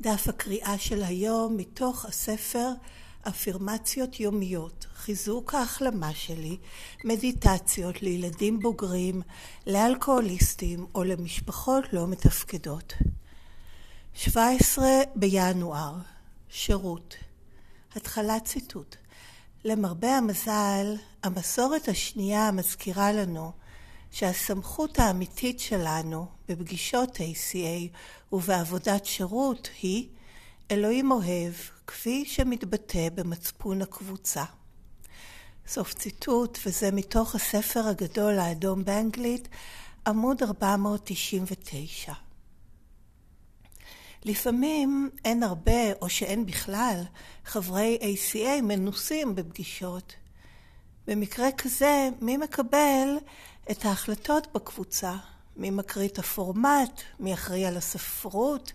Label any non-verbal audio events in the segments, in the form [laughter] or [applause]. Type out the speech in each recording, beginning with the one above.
דף הקריאה של היום מתוך הספר אפירמציות יומיות, חיזוק ההחלמה שלי, מדיטציות לילדים בוגרים, לאלכוהוליסטים או למשפחות לא מתפקדות. 17 בינואר, שירות, התחלת ציטוט. למרבה המזל, המסורת השנייה מזכירה לנו שהסמכות האמיתית שלנו בפגישות ACA ובעבודת שירות היא אלוהים אוהב כפי שמתבטא במצפון הקבוצה. סוף ציטוט, וזה מתוך הספר הגדול האדום באנגלית, עמוד 499. לפעמים אין הרבה או שאין בכלל חברי ACA מנוסים בפגישות. במקרה כזה, מי מקבל את ההחלטות בקבוצה? מי מקריא את הפורמט? מי אחראי על הספרות?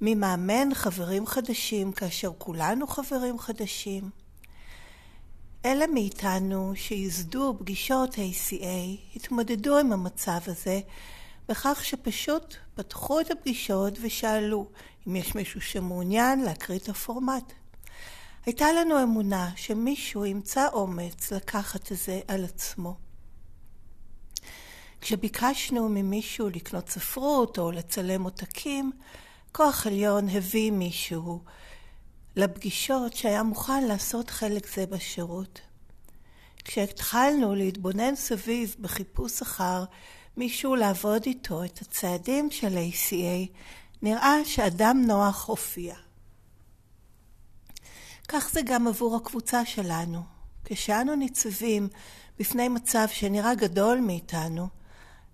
מי מאמן חברים חדשים כאשר כולנו חברים חדשים? אלה מאיתנו שייסדו פגישות ACA התמודדו עם המצב הזה בכך שפשוט פתחו את הפגישות ושאלו אם יש מישהו שמעוניין להקריא את הפורמט. הייתה לנו אמונה שמישהו ימצא אומץ לקחת את זה על עצמו. כשביקשנו ממישהו לקנות ספרות או לצלם עותקים, כוח עליון הביא מישהו לפגישות שהיה מוכן לעשות חלק זה בשירות. כשהתחלנו להתבונן סביב בחיפוש אחר מישהו לעבוד איתו את הצעדים של ACA, נראה שאדם נוח הופיע. כך זה גם עבור הקבוצה שלנו. כשאנו ניצבים בפני מצב שנראה גדול מאיתנו,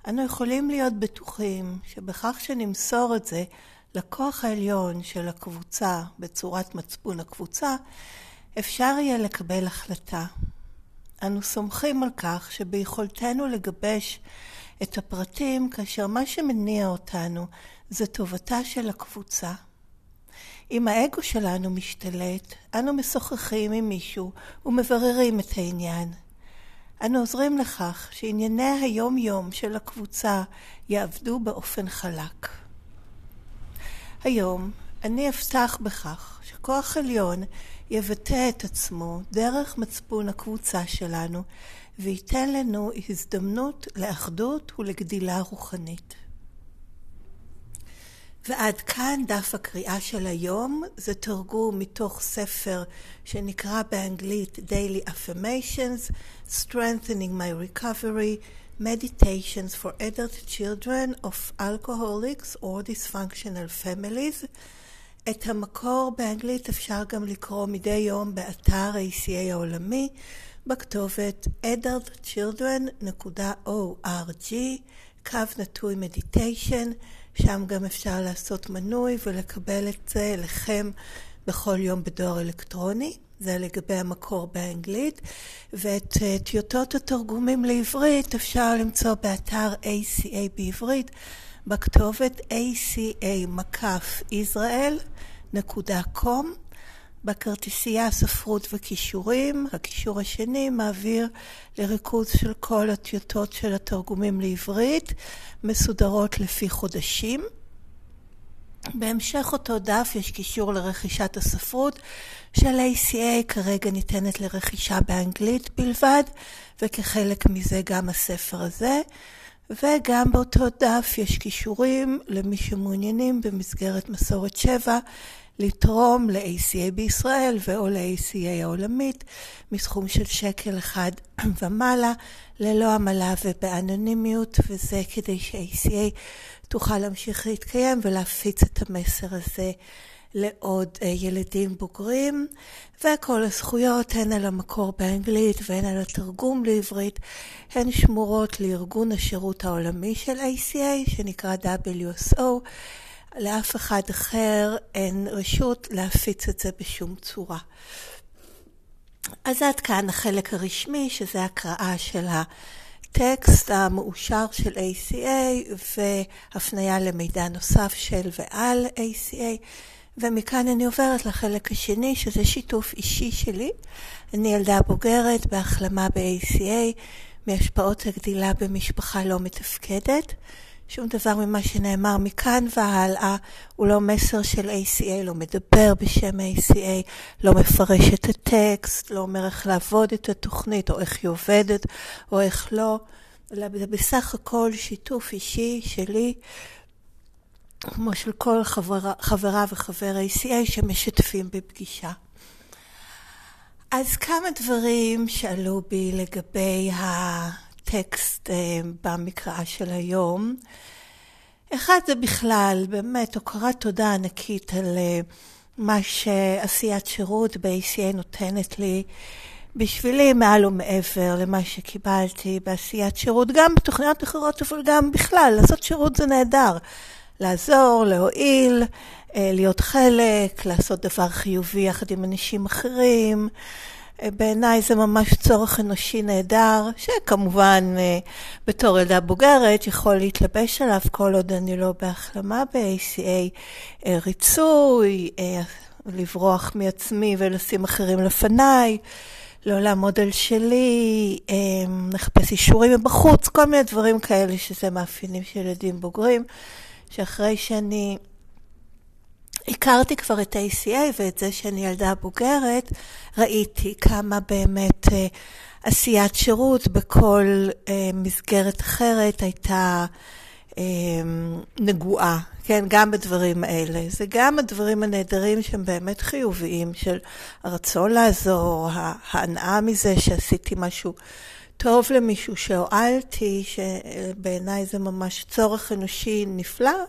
אנו יכולים להיות בטוחים שבכך שנמסור את זה לכוח העליון של הקבוצה בצורת מצפון הקבוצה, אפשר יהיה לקבל החלטה. אנו סומכים על כך שביכולתנו לגבש את הפרטים כאשר מה שמניע אותנו זה טובתה של הקבוצה. אם האגו שלנו משתלט, אנו משוחחים עם מישהו ומבררים את העניין. אנו עוזרים לכך שענייני היום-יום של הקבוצה יעבדו באופן חלק. היום אני אפתח בכך שכוח עליון יבטא את עצמו דרך מצפון הקבוצה שלנו וייתן לנו הזדמנות לאחדות ולגדילה רוחנית. ועד כאן דף הקריאה של היום, זה תרגום מתוך ספר שנקרא באנגלית Daily Affirmations, Strengthening My Recovery, Meditations for Adult Children of Alcoholics or Dysfunctional Families. את המקור באנגלית אפשר גם לקרוא מדי יום באתר ACA העולמי בכתובת adultchildren.org, קו נטוי מדיטיישן, שם גם אפשר לעשות מנוי ולקבל את זה אליכם בכל יום בדואר אלקטרוני. זה לגבי המקור באנגלית, ואת אה, טיוטות התרגומים לעברית אפשר למצוא באתר ACA בעברית בכתובת aca-israel.com בכרטיסייה ספרות וכישורים, הקישור השני מעביר לריכוז של כל הטיוטות של התרגומים לעברית, מסודרות לפי חודשים. בהמשך אותו דף יש קישור לרכישת הספרות של ACA, כרגע ניתנת לרכישה באנגלית בלבד, וכחלק מזה גם הספר הזה. וגם באותו דף יש קישורים למי שמעוניינים במסגרת מסורת שבע לתרום ל-ACA בישראל ו/או ל-ACA העולמית מסכום של שקל אחד [clears throat] ומעלה ללא עמלה ובאנונימיות וזה כדי ש-ACA תוכל להמשיך להתקיים ולהפיץ את המסר הזה לעוד uh, ילדים בוגרים וכל הזכויות הן על המקור באנגלית והן על התרגום לעברית הן שמורות לארגון השירות העולמי של ACA שנקרא WSO לאף אחד אחר אין רשות להפיץ את זה בשום צורה. אז עד כאן החלק הרשמי, שזה הקראה של הטקסט המאושר של ACA והפניה למידע נוסף של ועל ACA. ומכאן אני עוברת לחלק השני, שזה שיתוף אישי שלי. אני ילדה בוגרת בהחלמה ב-ACA מהשפעות הגדילה במשפחה לא מתפקדת. שום דבר ממה שנאמר מכאן והלאה הוא לא מסר של ACA, לא מדבר בשם ACA, לא מפרש את הטקסט, לא אומר איך לעבוד את התוכנית, או איך היא עובדת, או איך לא. אלא זה בסך הכל שיתוף אישי שלי, כמו של כל חברה, חברה וחבר ACA שמשתפים בפגישה. אז כמה דברים שעלו בי לגבי הטקסט אה, במקרא של היום. אחד זה בכלל, באמת, הוקרת תודה ענקית על אה, מה שעשיית שירות ב-ACA נותנת לי. בשבילי מעל ומעבר למה שקיבלתי בעשיית שירות, גם בתוכניות אחרות, אבל גם בכלל, לעשות שירות זה נהדר. לעזור, להועיל, אה, להיות חלק, לעשות דבר חיובי יחד עם אנשים אחרים. אה, בעיניי זה ממש צורך אנושי נהדר, שכמובן אה, בתור ילדה בוגרת יכול להתלבש עליו כל עוד אני לא בהחלמה ב-ACA, ריצוי, לברוח מעצמי ולשים אחרים לפניי. לא לעמוד על שלי, לחפש אישורים מבחוץ, כל מיני דברים כאלה שזה מאפיינים של ילדים בוגרים, שאחרי שאני הכרתי כבר את ה-ACA ואת זה שאני ילדה בוגרת, ראיתי כמה באמת אה, עשיית שירות בכל אה, מסגרת אחרת הייתה אה, נגועה, כן, גם בדברים האלה. זה גם הדברים הנהדרים שהם באמת חיוביים, של הרצון לעזור, ההנאה מזה שעשיתי משהו טוב למישהו, שהועלתי, שבעיניי זה ממש צורך אנושי נפלא,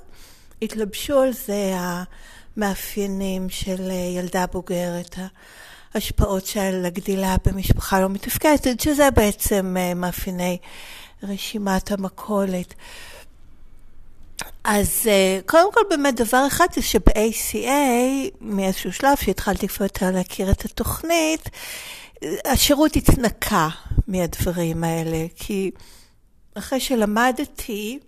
התלבשו על זה המאפיינים של ילדה בוגרת. ההשפעות של הגדילה במשפחה לא מתפקדת, שזה בעצם מאפייני רשימת המכולת. אז אה, קודם כל באמת דבר אחד זה שב-ACA, מאיזשהו שלב שהתחלתי כבר יותר להכיר את התוכנית, השירות התנקה מהדברים האלה, כי אחרי שלמדתי,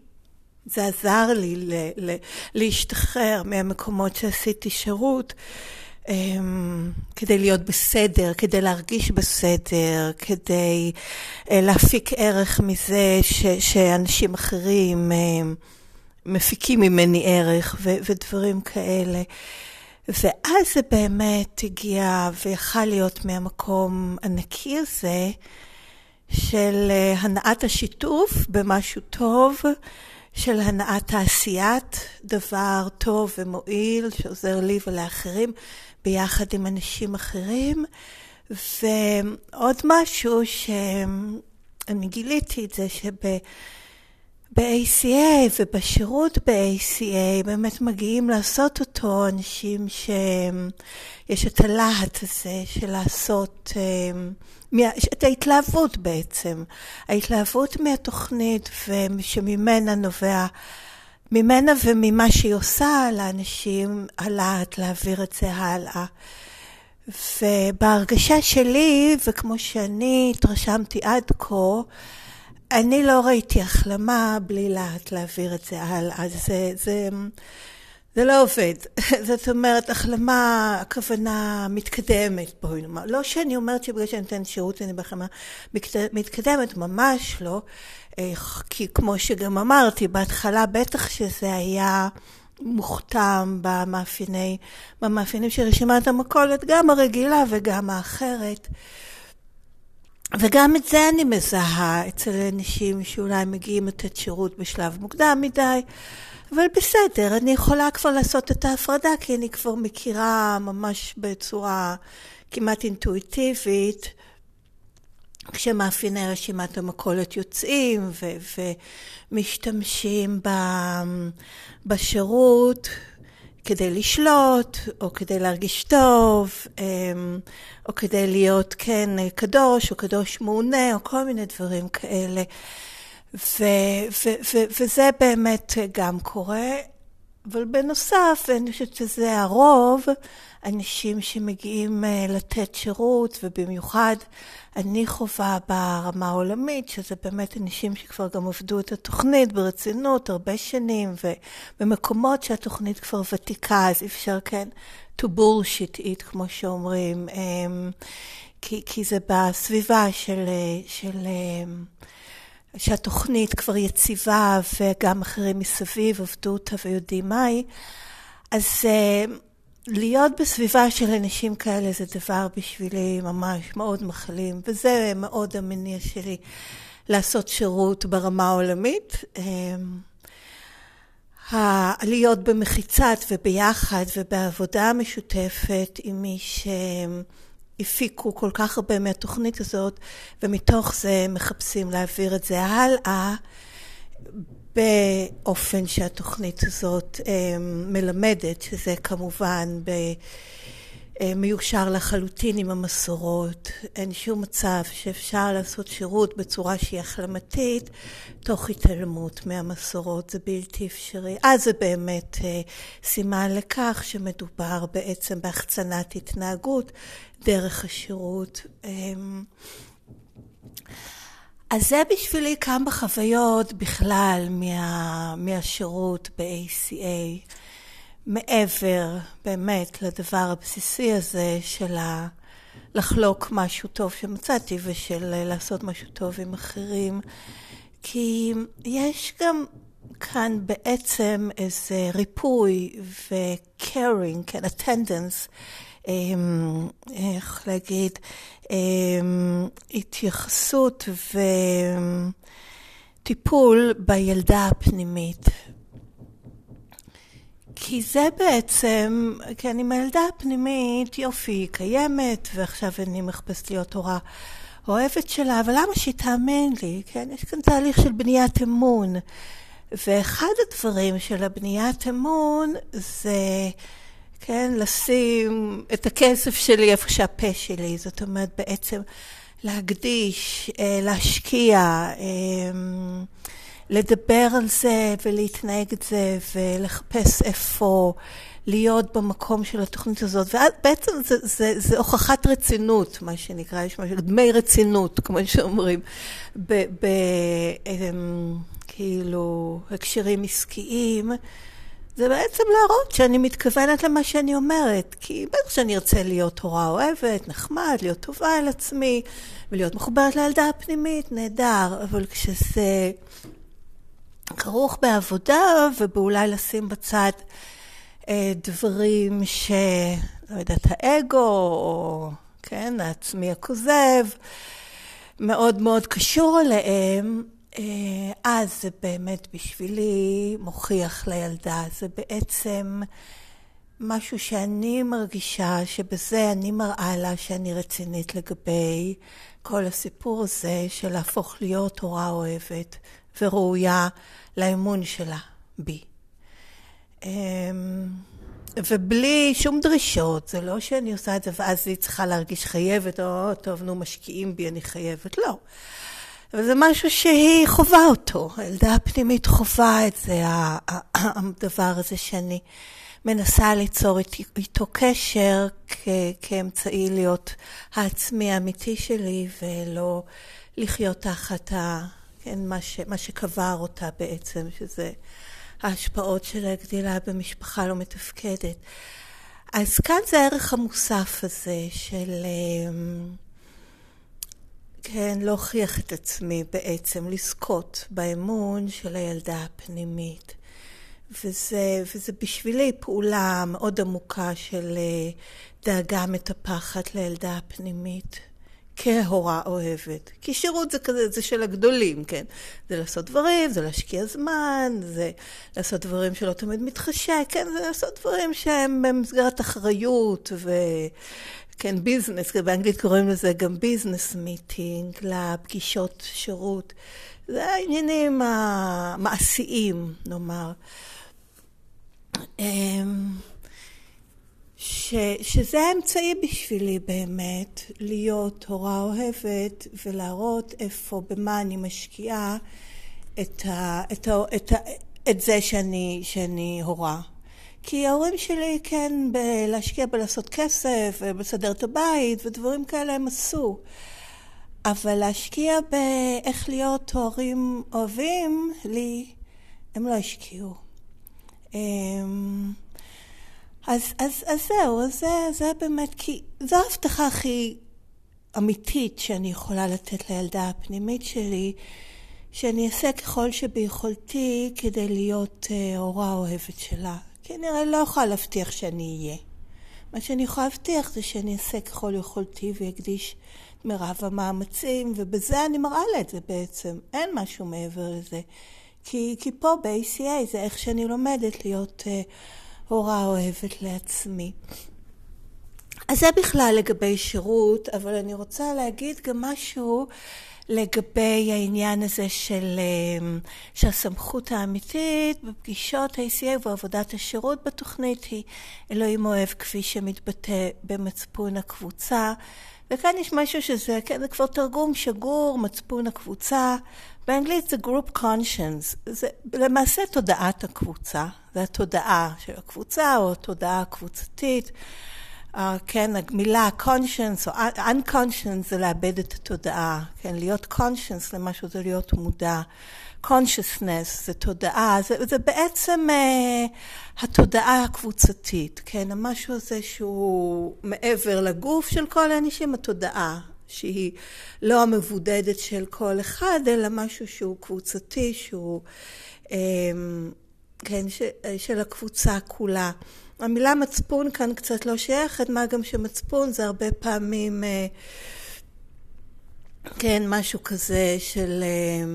זה עזר לי ל- ל- להשתחרר מהמקומות שעשיתי שירות. um, כדי להיות בסדר, כדי להרגיש בסדר, כדי uh, להפיק ערך מזה ש- שאנשים אחרים uh, מפיקים ממני ערך ו- ודברים כאלה. ואז זה באמת הגיע ויכל להיות מהמקום הנקי הזה של אה, הנעת השיתוף במשהו טוב, של הנעת תעשיית דבר טוב ומועיל שעוזר לי ולאחרים ביחד עם אנשים אחרים. ועוד משהו שאני גיליתי את זה שב... ב-ACA ובשירות ב-ACA באמת מגיעים לעשות אותו אנשים שיש את הלהט הזה של לעשות, אמ, את ההתלהבות בעצם, ההתלהבות מהתוכנית ושממנה נובע, ממנה וממה שהיא עושה לאנשים, הלהט להעביר את זה הלאה. ובהרגשה שלי, וכמו שאני התרשמתי עד כה, אני לא ראיתי החלמה בלי להט להעביר את זה הלאה. זה, זה, זה לא עובד. [laughs] זאת אומרת, החלמה, הכוונה מתקדמת, בואי נאמר. לא שאני אומרת שבגלל שאני נותנת שירות אני בהחלמה מתקדמת, ממש לא. כי כמו שגם אמרתי, בהתחלה בטח שזה היה מוכתם במאפייני, במאפיינים של רשימת המכולת, גם הרגילה וגם האחרת. וגם את זה אני מזהה אצל אנשים שאולי מגיעים לתת שירות בשלב מוקדם מדי, אבל בסדר, אני יכולה כבר לעשות את ההפרדה, כי אני כבר מכירה ממש בצורה כמעט אינטואיטיבית, כשמאפייני רשימת המכולת יוצאים ו- ומשתמשים בשירות. כדי לשלוט, או כדי להרגיש טוב, אמ, או כדי להיות, כן, קדוש, או קדוש מעונה, או כל מיני דברים כאלה. ו- ו- ו- וזה באמת גם קורה. אבל בנוסף, אני חושבת שזה הרוב, אנשים שמגיעים אה, לתת שירות, ובמיוחד אני חווה ברמה העולמית, שזה באמת אנשים שכבר גם עבדו את התוכנית ברצינות הרבה שנים, ובמקומות שהתוכנית כבר ותיקה, אז אי אפשר, כן, to bullshit it, כמו שאומרים, אמ, כי, כי זה בסביבה של, של, שהתוכנית כבר יציבה וגם אחרים מסביב עבדו אותה ויודעים מהי, אז uh, להיות בסביבה של אנשים כאלה זה דבר בשבילי ממש מאוד מחלים, וזה מאוד המניע שלי לעשות שירות ברמה העולמית. להיות במחיצת וביחד ובעבודה משותפת עם מי שהפיקו כל כך הרבה מהתוכנית הזאת, ומתוך זה מחפשים להעביר את זה הלאה. באופן שהתוכנית הזאת אה, מלמדת, שזה כמובן ב... אה, מיושר לחלוטין עם המסורות. אין שום מצב שאפשר לעשות שירות בצורה שהיא החלמתית תוך התעלמות מהמסורות, זה בלתי אפשרי. אז זה באמת אה, סימן לכך שמדובר בעצם בהחצנת התנהגות דרך השירות. אז זה בשבילי כמה חוויות בכלל מה, מהשירות ב-ACA, מעבר באמת לדבר הבסיסי הזה של ה... לחלוק משהו טוב שמצאתי ושל לעשות משהו טוב עם אחרים, כי יש גם כאן בעצם איזה ריפוי ו-caring, כן, attendance, אמ, איך להגיד, אמ, התייחסות וטיפול בילדה הפנימית. כי זה בעצם, כן, עם הילדה הפנימית, יופי, היא קיימת, ועכשיו אני מחפשת להיות הורה אוהבת שלה, אבל למה שהיא תאמן לי? כן, יש כאן תהליך של בניית אמון. ואחד הדברים של הבניית אמון זה כן, לשים את הכסף שלי איפה שהפה שלי, זאת אומרת בעצם להקדיש, אה, להשקיע, אמ, לדבר על זה ולהתנהג את זה ולחפש איפה להיות במקום של התוכנית הזאת. ובעצם זה, זה, זה הוכחת רצינות, מה שנקרא, יש משהו, דמי רצינות, כמו שאומרים, ב, ב, אמ, כאילו הקשרים עסקיים. זה בעצם להראות שאני מתכוונת למה שאני אומרת, כי בטח שאני ארצה להיות הורה אוהבת, נחמד, להיות טובה על עצמי, ולהיות מחוברת לילדה הפנימית, נהדר, אבל כשזה כרוך בעבודה, ובאולי לשים בצד אה, דברים ש... לא יודעת, האגו, או כן, העצמי הכוזב, מאוד מאוד קשור אליהם, אה, אז זה באמת בשבילי מוכיח לילדה, זה בעצם משהו שאני מרגישה שבזה אני מראה לה שאני רצינית לגבי כל הסיפור הזה של להפוך להיות הורה אוהבת וראויה לאמון שלה בי. אמ, ובלי שום דרישות, זה לא שאני עושה את זה ואז היא צריכה להרגיש חייבת, או טוב, נו, משקיעים בי, אני חייבת, לא. אבל זה משהו שהיא חווה אותו, הילדה הפנימית חווה את זה, הדבר הזה שאני מנסה ליצור איתו קשר כאמצעי להיות העצמי האמיתי שלי, ולא לחיות תחת. כן, מה, ש, מה שקבר אותה בעצם, שזה ההשפעות של הגדילה במשפחה לא מתפקדת. אז כאן זה הערך המוסף הזה של... אמ, כן, להוכיח את עצמי בעצם, לזכות באמון של הילדה הפנימית. וזה, וזה בשבילי פעולה מאוד עמוקה של אה, דאגה מטפחת לילדה הפנימית. כהורה אוהבת. כי שירות זה כזה, זה של הגדולים, כן? זה לעשות דברים, זה להשקיע זמן, זה לעשות דברים שלא תמיד מתחשק, כן? זה לעשות דברים שהם במסגרת אחריות ו... כן, ביזנס, באנגלית קוראים לזה גם ביזנס מיטינג, לפגישות שירות. זה העניינים המעשיים, נאמר. אמ, ש, שזה האמצעי בשבילי באמת, להיות הורה אוהבת ולהראות איפה, במה אני משקיעה את, ה, את, ה, את, ה, את זה שאני, שאני הורה. כי ההורים שלי, כן, להשקיע בלעשות כסף, ובסדר את הבית, ודברים כאלה הם עשו. אבל להשקיע באיך להיות הורים אוהבים לי, הם לא השקיעו. אז, אז, אז זהו, אז זה, זה באמת, כי זו ההבטחה הכי אמיתית שאני יכולה לתת לילדה הפנימית שלי, שאני אעשה ככל שביכולתי כדי להיות אה, הורה אוהבת שלה. כי אני הרי לא יכולה להבטיח שאני אהיה. מה שאני יכולה להבטיח זה שאני אעשה ככל יכולתי ואקדיש את מירב המאמצים, ובזה אני מראה לה את זה בעצם. אין משהו מעבר לזה. כי, כי פה ב-ACA זה איך שאני לומדת להיות uh, הורה אוהבת לעצמי. אז זה בכלל לגבי שירות, אבל אני רוצה להגיד גם משהו לגבי העניין הזה של, אה, שהסמכות האמיתית בפגישות ה-ACA ועבודת השירות בתוכנית היא אלוהים אוהב כפי שמתבטא במצפון הקבוצה. וכאן יש משהו שזה, כן, זה כבר תרגום שגור, מצפון הקבוצה. באנגלית זה group conscience, זה למעשה תודעת הקבוצה, זה התודעה של הקבוצה או התודעה הקבוצתית. Uh, כן, המילה conscience או unconscious זה לאבד את התודעה, כן, להיות conscious למשהו זה להיות מודע. Consciousness זה תודעה, זה, זה בעצם uh, התודעה הקבוצתית, כן, המשהו הזה שהוא מעבר לגוף של כל האנשים, התודעה, שהיא לא המבודדת של כל אחד, אלא משהו שהוא קבוצתי, שהוא, um, כן, ש, של הקבוצה כולה. המילה מצפון כאן קצת לא שייכת, מה גם שמצפון זה הרבה פעמים, אה, כן, משהו כזה של אה,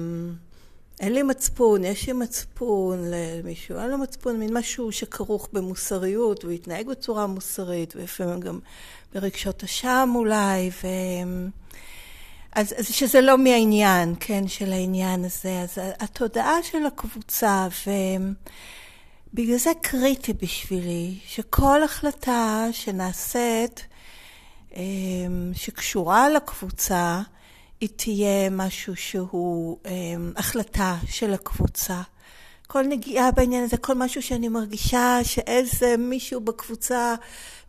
אין לי מצפון, יש לי מצפון למישהו, אין לו מצפון, מין משהו שכרוך במוסריות, הוא יתנהג בצורה מוסרית, ולפעמים גם ברגשות אשם אולי, ו... אז, אז שזה לא מהעניין, כן, של העניין הזה. אז התודעה של הקבוצה, ו... בגלל זה קריטי בשבילי שכל החלטה שנעשית, אמ, שקשורה לקבוצה, היא תהיה משהו שהוא אמ, החלטה של הקבוצה. כל נגיעה בעניין הזה, כל משהו שאני מרגישה שאיזה מישהו בקבוצה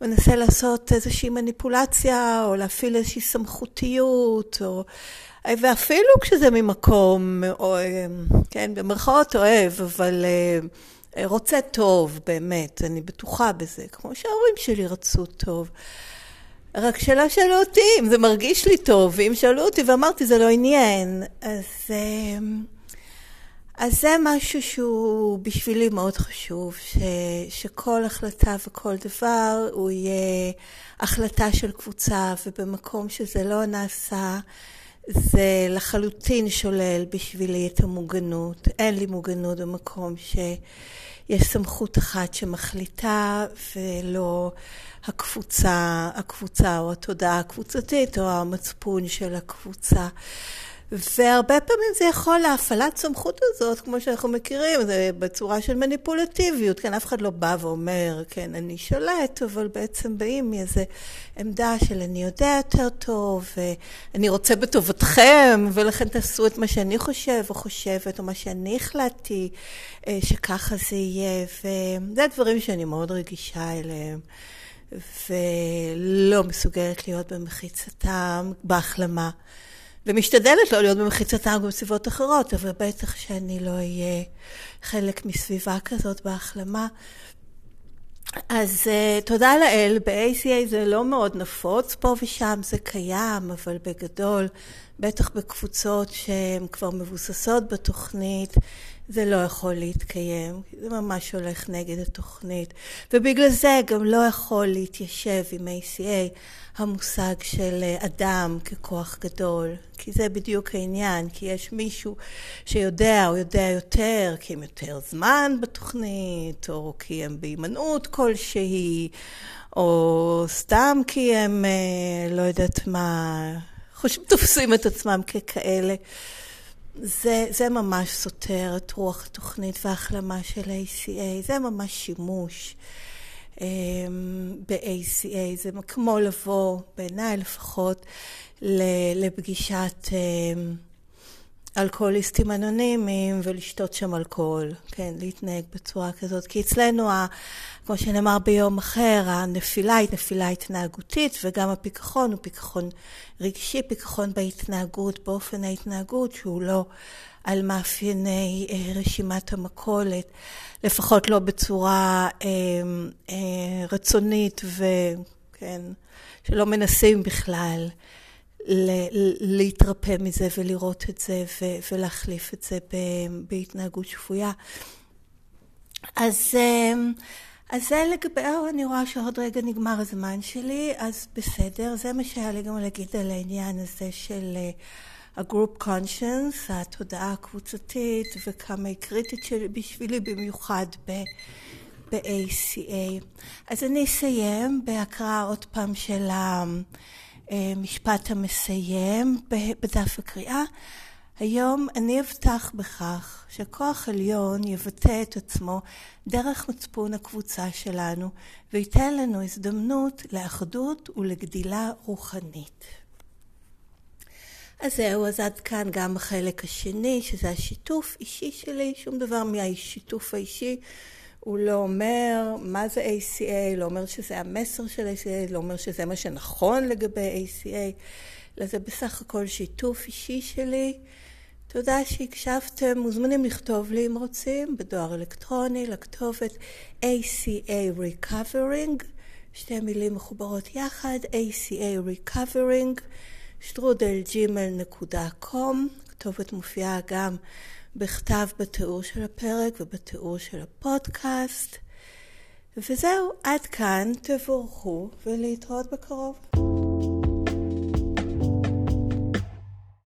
מנסה לעשות איזושהי מניפולציה, או להפעיל איזושהי סמכותיות, או... ואפילו כשזה ממקום, או, אמ, כן, במרכאות אוהב, אבל רוצה טוב, באמת, אני בטוחה בזה, כמו שההורים שלי רצו טוב. רק שלא שאלו אותי אם זה מרגיש לי טוב, ואם שאלו אותי ואמרתי זה לא עניין, אז, אמ, אז זה משהו שהוא בשבילי מאוד חשוב, ש, שכל החלטה וכל דבר הוא יהיה החלטה של קבוצה, ובמקום שזה לא נעשה, זה לחלוטין שולל בשבילי את המוגנות. אין לי מוגנות במקום שיש סמכות אחת שמחליטה ולא הקבוצה, הקבוצה או התודעה הקבוצתית או המצפון של הקבוצה. והרבה פעמים זה יכול, להפעלת סמכות הזאת, כמו שאנחנו מכירים, זה בצורה של מניפולטיביות, כן, אף אחד לא בא ואומר, כן, אני שולט, אבל בעצם באים מאיזו עמדה של אני יודע יותר טוב, ואני רוצה בטובתכם, ולכן תעשו את מה שאני חושב או חושבת, או מה שאני החלטתי, אה, שככה זה יהיה, וזה הדברים שאני מאוד רגישה אליהם. ולא מסוגלת להיות במחיצתם בהחלמה. ומשתדלת לא להיות במחיצתם גם בסביבות אחרות, אבל בטח שאני לא אהיה חלק מסביבה כזאת בהחלמה. אז uh, תודה לאל, ב-ACA זה לא מאוד נפוץ, פה ושם זה קיים, אבל בגדול, בטח בקבוצות שהן כבר מבוססות בתוכנית, זה לא יכול להתקיים, זה ממש הולך נגד התוכנית. ובגלל זה גם לא יכול להתיישב עם ACA המושג של אדם ככוח גדול, כי זה בדיוק העניין, כי יש מישהו שיודע או יודע יותר, כי הם יותר זמן בתוכנית, או כי הם בהימנעות כלשהי, או סתם כי הם, אה, לא יודעת מה, חושבים, תופסים את עצמם ככאלה. זה, זה ממש סותר את רוח התוכנית וההחלמה של ACA, זה ממש שימוש um, ב-ACA, זה כמו לבוא, בעיניי לפחות, לפגישת um, אלכוהוליסטים אנונימיים ולשתות שם אלכוהול, כן, להתנהג בצורה כזאת. כי אצלנו, ה, כמו שנאמר ביום אחר, הנפילה היא נפילה התנהגותית, וגם הפיקחון הוא פיקחון רגשי, פיקחון בהתנהגות, באופן ההתנהגות, שהוא לא על מאפייני אה, רשימת המכולת, לפחות לא בצורה אה, אה, רצונית וכן, שלא מנסים בכלל. להתרפא מזה ולראות את זה ולהחליף את זה בהתנהגות שפויה. אז, אז זה לגבי, אני רואה שעוד רגע נגמר הזמן שלי, אז בסדר, זה מה שהיה לי גם להגיד על העניין הזה של ה-group conscience, התודעה הקבוצתית, וכמה היא קריטית בשבילי במיוחד ב... ב-ACA. אז אני אסיים בהקראה עוד פעם של המשפט המסיים בדף הקריאה. היום אני אבטח בכך שכוח עליון יבטא את עצמו דרך מצפון הקבוצה שלנו וייתן לנו הזדמנות לאחדות ולגדילה רוחנית. אז זהו, אז עד כאן גם החלק השני, שזה השיתוף אישי שלי, שום דבר מהשיתוף האישי הוא לא אומר מה זה ACA, לא אומר שזה המסר של ACA, לא אומר שזה מה שנכון לגבי ACA, אלא זה בסך הכל שיתוף אישי שלי. תודה שהקשבתם, מוזמנים לכתוב לי אם רוצים, בדואר אלקטרוני, לכתובת ACA Recovering, שתי מילים מחוברות יחד, ACA Recovering, שטרודל ג'ימל נקודה קום, כתובת מופיעה גם בכתב בתיאור של הפרק ובתיאור של הפודקאסט. וזהו, עד כאן, תבורכו ולהתראות בקרוב.